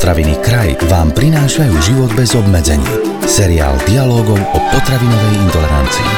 Potraviny Kraj vám prinášajú život bez obmedzení. Seriál dialogov o potravinovej intolerancii.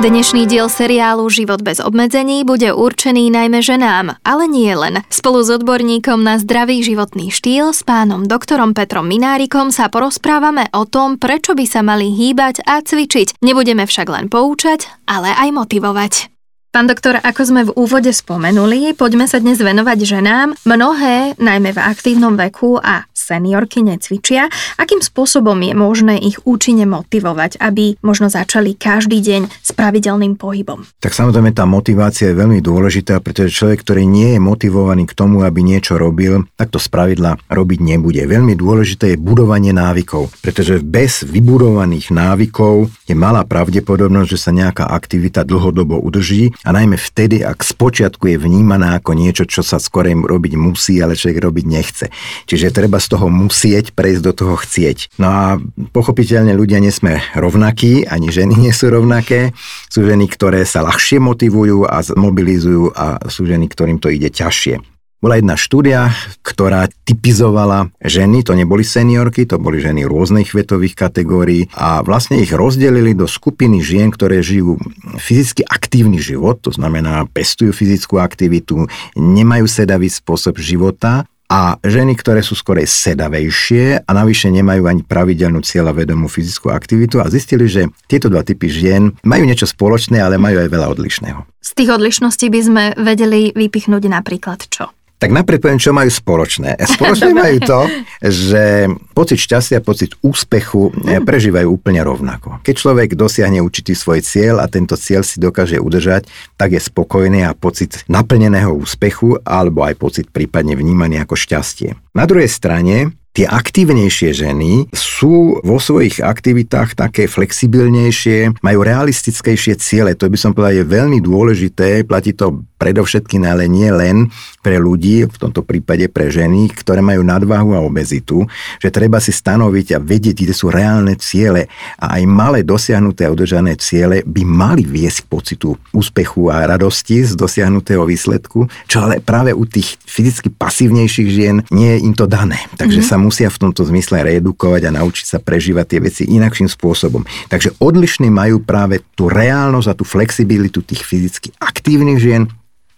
Dnešný diel seriálu Život bez obmedzení bude určený najmä ženám, ale nie len. Spolu s odborníkom na zdravý životný štýl s pánom doktorom Petrom Minárikom sa porozprávame o tom, prečo by sa mali hýbať a cvičiť. Nebudeme však len poučať, ale aj motivovať. Pán doktor, ako sme v úvode spomenuli, poďme sa dnes venovať ženám. Mnohé, najmä v aktívnom veku a seniorky necvičia. Akým spôsobom je možné ich účinne motivovať, aby možno začali každý deň s pravidelným pohybom? Tak samozrejme tá motivácia je veľmi dôležitá, pretože človek, ktorý nie je motivovaný k tomu, aby niečo robil, tak to spravidla robiť nebude. Veľmi dôležité je budovanie návykov, pretože bez vybudovaných návykov je malá pravdepodobnosť, že sa nejaká aktivita dlhodobo udrží a najmä vtedy, ak spočiatku je vnímaná ako niečo, čo sa skorej robiť musí, ale človek robiť nechce. Čiže treba z toho musieť prejsť do toho chcieť. No a pochopiteľne ľudia nie sme rovnakí, ani ženy nie sú rovnaké. Sú ženy, ktoré sa ľahšie motivujú a mobilizujú a sú ženy, ktorým to ide ťažšie. Bola jedna štúdia, ktorá typizovala ženy, to neboli seniorky, to boli ženy rôznych vetových kategórií a vlastne ich rozdelili do skupiny žien, ktoré žijú fyzicky aktívny život, to znamená pestujú fyzickú aktivitu, nemajú sedavý spôsob života a ženy, ktoré sú skorej sedavejšie a navyše nemajú ani pravidelnú cieľavedomú fyzickú aktivitu a zistili, že tieto dva typy žien majú niečo spoločné, ale majú aj veľa odlišného. Z tých odlišností by sme vedeli vypichnúť napríklad čo? Tak napríklad poviem, čo majú spoločné. Spoločné majú to, že pocit šťastia, pocit úspechu eh, prežívajú úplne rovnako. Keď človek dosiahne určitý svoj cieľ a tento cieľ si dokáže udržať, tak je spokojný a pocit naplneného úspechu alebo aj pocit prípadne vnímaný ako šťastie. Na druhej strane Tie aktívnejšie ženy sú vo svojich aktivitách také flexibilnejšie, majú realistickejšie ciele. To by som povedal je veľmi dôležité. Platí to predovšetkým, ale nie len pre ľudí, v tomto prípade pre ženy, ktoré majú nadvahu a obezitu, že treba si stanoviť a vedieť, kde sú reálne ciele a aj malé dosiahnuté a udržané ciele by mali viesť k pocitu úspechu a radosti z dosiahnutého výsledku, čo ale práve u tých fyzicky pasívnejších žien nie je im to dané. Takže mm-hmm. sa musia v tomto zmysle reedukovať a naučiť sa prežívať tie veci inakším spôsobom. Takže odlišní majú práve tú reálnosť a tú flexibilitu tých fyzicky aktívnych žien,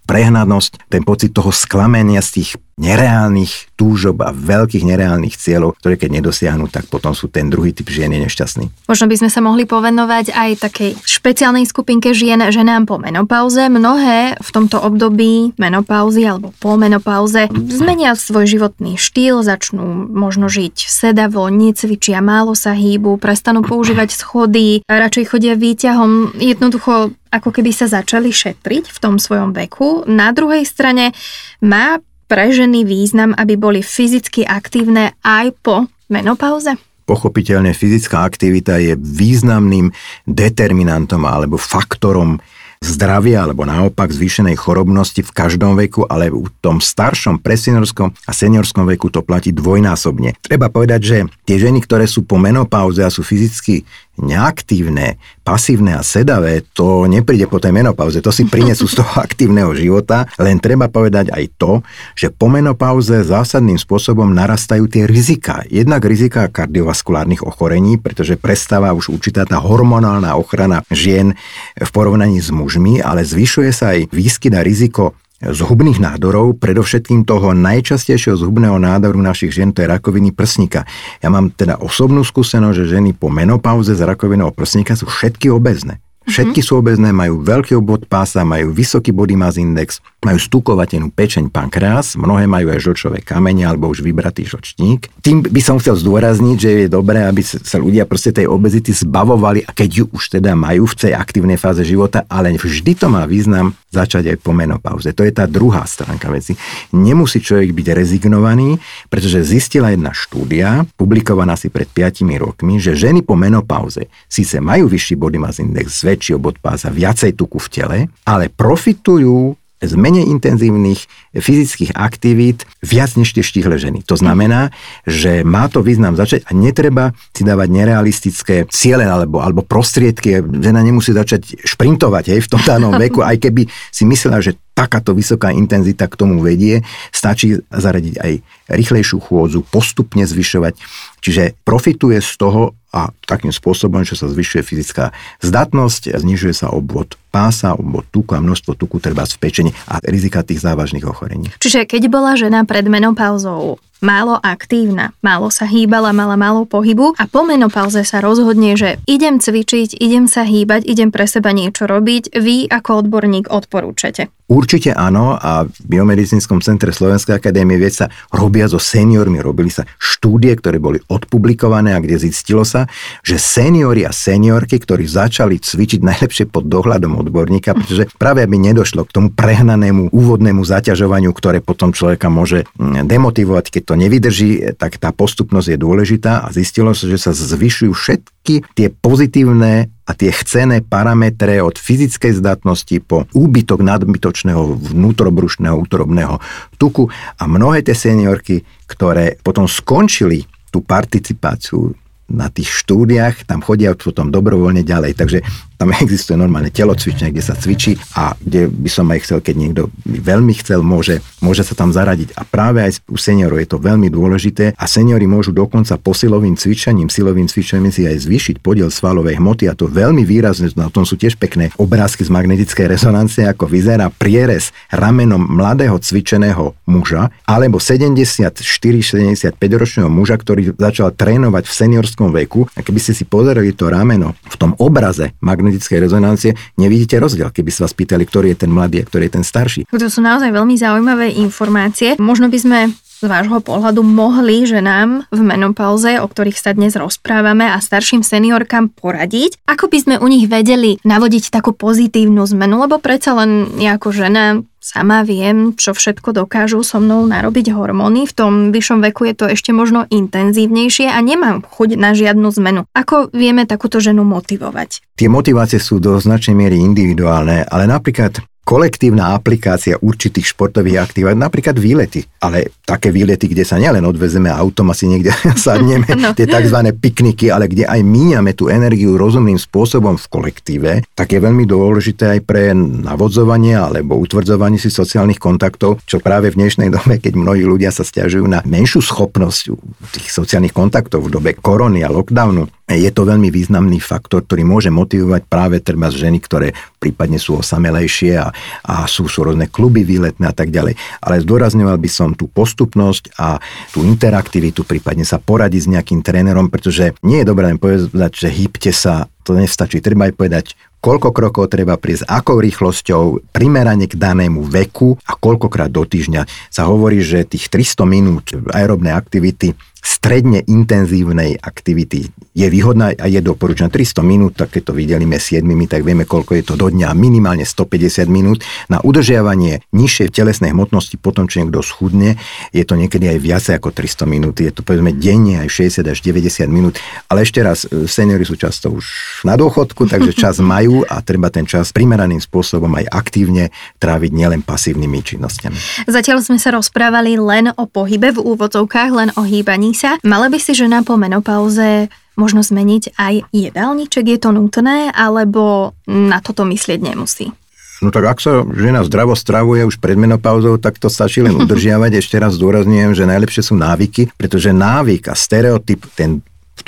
prehnanosť, ten pocit toho sklamenia z tých nereálnych túžob a veľkých nereálnych cieľov, ktoré keď nedosiahnu, tak potom sú ten druhý typ žien nešťastný. Možno by sme sa mohli povenovať aj takej špeciálnej skupinke žien, ženám po menopauze. Mnohé v tomto období menopauzy alebo po menopauze zmenia svoj životný štýl, začnú možno žiť sedavo, necvičia, málo sa hýbu, prestanú používať schody, radšej chodia výťahom, jednoducho ako keby sa začali šetriť v tom svojom veku. Na druhej strane má pre ženy význam, aby boli fyzicky aktívne aj po menopauze? Pochopiteľne fyzická aktivita je významným determinantom alebo faktorom zdravia alebo naopak zvýšenej chorobnosti v každom veku, ale v tom staršom preseniorskom a seniorskom veku to platí dvojnásobne. Treba povedať, že tie ženy, ktoré sú po menopauze a sú fyzicky neaktívne, pasívne a sedavé, to nepríde po tej menopauze, to si prinesú z toho aktívneho života, len treba povedať aj to, že po menopauze zásadným spôsobom narastajú tie rizika. Jednak rizika kardiovaskulárnych ochorení, pretože prestáva už určitá tá hormonálna ochrana žien v porovnaní s mužmi, ale zvyšuje sa aj výskyt a riziko zhubných nádorov, predovšetkým toho najčastejšieho zhubného nádoru našich žien, to je rakoviny prsníka. Ja mám teda osobnú skúsenosť, že ženy po menopauze z rakovinou prsníka sú všetky obezné. Všetky sú obezné, majú veľký obvod pása, majú vysoký body mass index, majú stúkovatenú pečeň pankreas, mnohé majú aj žlčové kamene alebo už vybratý žlčník. Tým by som chcel zdôrazniť, že je dobré, aby sa ľudia proste tej obezity zbavovali a keď ju už teda majú v tej aktívnej fáze života, ale vždy to má význam začať aj po menopauze. To je tá druhá stránka veci. Nemusí človek byť rezignovaný, pretože zistila jedna štúdia, publikovaná si pred 5 rokmi, že ženy po menopauze síce majú vyšší body mass index, väčší obod pása, viacej tuku v tele, ale profitujú z menej intenzívnych fyzických aktivít viac než tie štíhle ženy. To znamená, že má to význam začať a netreba si dávať nerealistické ciele alebo, alebo prostriedky. Žena nemusí začať šprintovať hej, v tom danom veku, aj keby si myslela, že takáto vysoká intenzita k tomu vedie. Stačí zaradiť aj rýchlejšiu chôdzu, postupne zvyšovať. Čiže profituje z toho a takým spôsobom, že sa zvyšuje fyzická zdatnosť, znižuje sa obvod pása, obvod tuku a množstvo tuku treba v pečení a rizika tých závažných ochorení. Čiže keď bola žena pred menopauzou málo aktívna, málo sa hýbala, mala málo pohybu a po menopauze sa rozhodne, že idem cvičiť, idem sa hýbať, idem pre seba niečo robiť, vy ako odborník odporúčate. Určite áno a v Biomedicínskom centre Slovenskej akadémie vied sa robia so seniormi, robili sa štúdie, ktoré boli odpublikované a kde zistilo sa, že seniori a seniorky, ktorí začali cvičiť najlepšie pod dohľadom odborníka, pretože práve aby nedošlo k tomu prehnanému úvodnému zaťažovaniu, ktoré potom človeka môže mm, demotivovať, keď to nevydrží, tak tá postupnosť je dôležitá a zistilo sa, že sa zvyšujú všetky tie pozitívne a tie chcené parametre od fyzickej zdatnosti po úbytok nadbytočného vnútrobrušného útrobného tuku a mnohé tie seniorky, ktoré potom skončili tú participáciu na tých štúdiách, tam chodia potom dobrovoľne ďalej. Takže tam existuje normálne telocvične, kde sa cvičí a kde by som aj chcel, keď niekto by veľmi chcel, môže, môže sa tam zaradiť. A práve aj u seniorov je to veľmi dôležité a seniori môžu dokonca posilovým cvičením, silovým cvičením si aj zvýšiť podiel svalovej hmoty a to veľmi výrazne, na tom sú tiež pekné obrázky z magnetickej rezonancie, ako vyzerá prierez ramenom mladého cvičeného muža alebo 74-75 ročného muža, ktorý začal trénovať v seniorskom veku. A keby ste si pozerali to rameno v tom obraze magnetickej magnetickej rezonancie, nevidíte rozdiel, keby sa vás pýtali, ktorý je ten mladý a ktorý je ten starší. To sú naozaj veľmi zaujímavé informácie. Možno by sme z vášho pohľadu mohli ženám v menopauze, o ktorých sa dnes rozprávame a starším seniorkám poradiť? Ako by sme u nich vedeli navodiť takú pozitívnu zmenu? Lebo predsa len ako žena sama viem, čo všetko dokážu so mnou narobiť hormóny. V tom vyššom veku je to ešte možno intenzívnejšie a nemám chuť na žiadnu zmenu. Ako vieme takúto ženu motivovať? Tie motivácie sú do značnej miery individuálne, ale napríklad kolektívna aplikácia určitých športových aktivít, napríklad výlety, ale také výlety, kde sa nielen odvezeme autom, asi niekde sadneme, no. tie tzv. pikniky, ale kde aj míňame tú energiu rozumným spôsobom v kolektíve, tak je veľmi dôležité aj pre navodzovanie alebo utvrdzovanie si sociálnych kontaktov, čo práve v dnešnej dobe, keď mnohí ľudia sa stiažujú na menšiu schopnosť tých sociálnych kontaktov v dobe korony a lockdownu, je to veľmi významný faktor, ktorý môže motivovať práve treba ženy, ktoré prípadne sú osamelejšie a, a sú, sú rôzne kluby výletné a tak ďalej. Ale zdôrazňoval by som tú postupnosť a tú interaktivitu, prípadne sa poradiť s nejakým trénerom, pretože nie je dobré len povedať, že hýbte sa, to nestačí. Treba aj povedať, koľko krokov treba prísť, akou rýchlosťou, primerane k danému veku a koľkokrát do týždňa. Sa hovorí, že tých 300 minút aerobnej aktivity stredne intenzívnej aktivity je výhodná a je doporučená 300 minút, tak keď to videlíme 7, tak vieme, koľko je to do dňa, minimálne 150 minút. Na udržiavanie nižšej telesnej hmotnosti potom, čo niekto schudne, je to niekedy aj viacej ako 300 minút. Je to povedzme denne aj 60 až 90 minút. Ale ešte raz, e, seniory sú často už na dôchodku, takže čas majú a treba ten čas primeraným spôsobom aj aktívne tráviť nielen pasívnymi činnosťami. Zatiaľ sme sa rozprávali len o pohybe v úvodzovkách, len o hýbaní sa. Mala by si žena po menopauze možno zmeniť aj jedálniček? Je to nutné, alebo na toto myslieť nemusí? No tak ak sa žena zdravo stravuje už pred menopauzou, tak to stačí len udržiavať. Ešte raz zdôrazňujem, že najlepšie sú návyky, pretože návyk a stereotyp, ten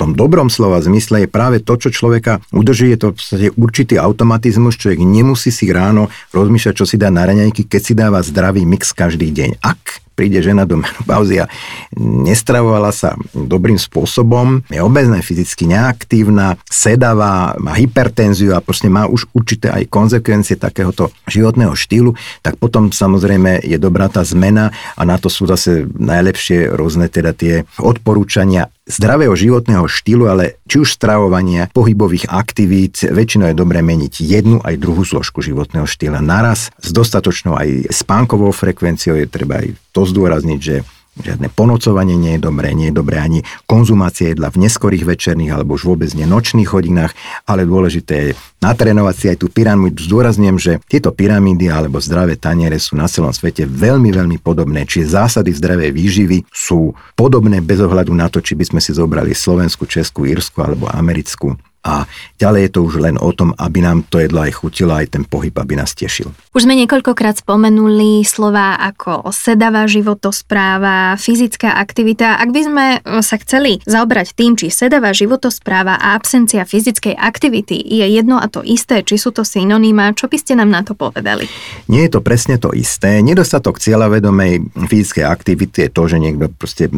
tom dobrom slova zmysle je práve to, čo človeka udrží, je to v podstate určitý automatizmus, človek nemusí si ráno rozmýšľať, čo si dá na raňajky, keď si dáva zdravý mix každý deň. Ak príde žena do menopauzy a nestravovala sa dobrým spôsobom, je obezná, fyzicky neaktívna, sedavá, má hypertenziu a proste má už určité aj konsekvencie takéhoto životného štýlu, tak potom samozrejme je dobrá tá zmena a na to sú zase najlepšie rôzne teda tie odporúčania zdravého životného štýlu, ale či už stravovania, pohybových aktivít, väčšinou je dobré meniť jednu aj druhú zložku životného štýla. Naraz s dostatočnou aj spánkovou frekvenciou, je treba aj to zdôrazniť, že Žiadne ponocovanie nie je dobré, nie je dobré ani konzumácia jedla v neskorých večerných alebo už vôbec nie nočných hodinách, ale dôležité je natrénovať si aj tú pyramídu. Zdôrazňujem, že tieto pyramídy alebo zdravé taniere sú na celom svete veľmi, veľmi podobné. Čiže zásady zdravej výživy sú podobné bez ohľadu na to, či by sme si zobrali Slovensku, Česku, Írsku alebo Americkú a ďalej je to už len o tom, aby nám to jedlo aj chutilo, aj ten pohyb, aby nás tešil. Už sme niekoľkokrát spomenuli slova ako sedavá životospráva, fyzická aktivita. Ak by sme sa chceli zaobrať tým, či sedavá životospráva a absencia fyzickej aktivity je jedno a to isté, či sú to synonymá, čo by ste nám na to povedali? Nie je to presne to isté. Nedostatok cieľavedomej fyzickej aktivity je to, že niekto proste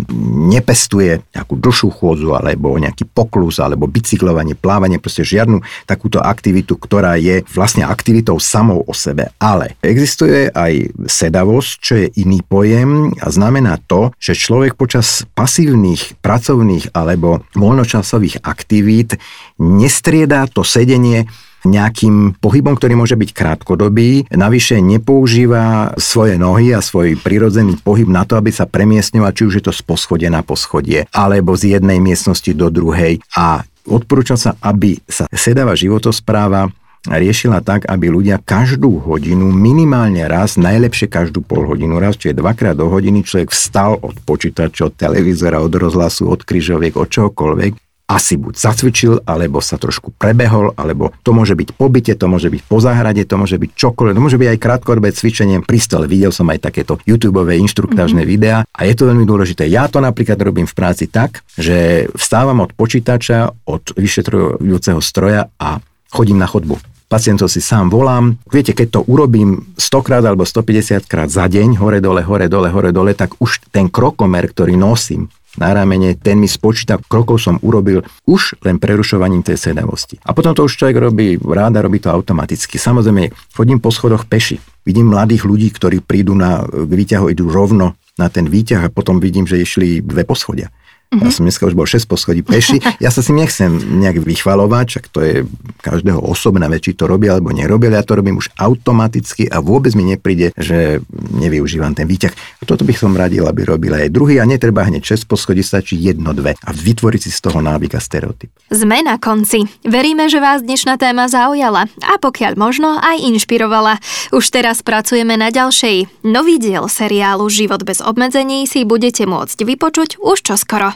nepestuje nejakú dlhšiu chôdzu alebo nejaký poklus alebo bicyklovanie, plávanie, proste žiadnu takúto aktivitu, ktorá je vlastne aktivitou samou o sebe. Ale existuje aj sedavosť, čo je iný pojem a znamená to, že človek počas pasívnych, pracovných alebo voľnočasových aktivít nestriedá to sedenie nejakým pohybom, ktorý môže byť krátkodobý. Navyše nepoužíva svoje nohy a svoj prirodzený pohyb na to, aby sa premiestňoval, či už je to z poschodia na poschodie, alebo z jednej miestnosti do druhej. A Odporúča sa, aby sa sedáva životospráva riešila tak, aby ľudia každú hodinu, minimálne raz, najlepšie každú pol hodinu raz, čiže dvakrát do hodiny človek vstal od počítača, od televízora, od rozhlasu, od kryžoviek, od čohokoľvek asi buď zacvičil, alebo sa trošku prebehol, alebo to môže byť po byte, to môže byť po záhrade, to môže byť čokoľvek, to môže byť aj krátkodobé cvičenie pri stole. Videl som aj takéto YouTube inštruktážne mm-hmm. videá a je to veľmi dôležité. Ja to napríklad robím v práci tak, že vstávam od počítača, od vyšetrujúceho stroja a chodím na chodbu pacientov si sám volám. Viete, keď to urobím 100 krát alebo 150 krát za deň, hore dole, hore dole, hore dole, tak už ten krokomer, ktorý nosím, na ramene, ten mi spočíta, krokov som urobil už len prerušovaním tej sedavosti. A potom to už človek robí ráda, robí to automaticky. Samozrejme, chodím po schodoch peši. Vidím mladých ľudí, ktorí prídu na, k výťahu, idú rovno na ten výťah a potom vidím, že išli dve poschodia. Ja som dneska už bol 6 poschodí peši. Ja sa si nechcem nejak vychvalovať, čak to je každého osobná vec, či to robí alebo nerobí, ale ja to robím už automaticky a vôbec mi nepríde, že nevyužívam ten výťah. A toto bych som radil, aby robila aj druhý a netreba hneď 6 poschodí, stačí jedno, dve a vytvoriť si z toho návyk a stereotyp. Sme na konci. Veríme, že vás dnešná téma zaujala a pokiaľ možno aj inšpirovala. Už teraz pracujeme na ďalšej. Nový diel seriálu Život bez obmedzení si budete môcť vypočuť už čoskoro.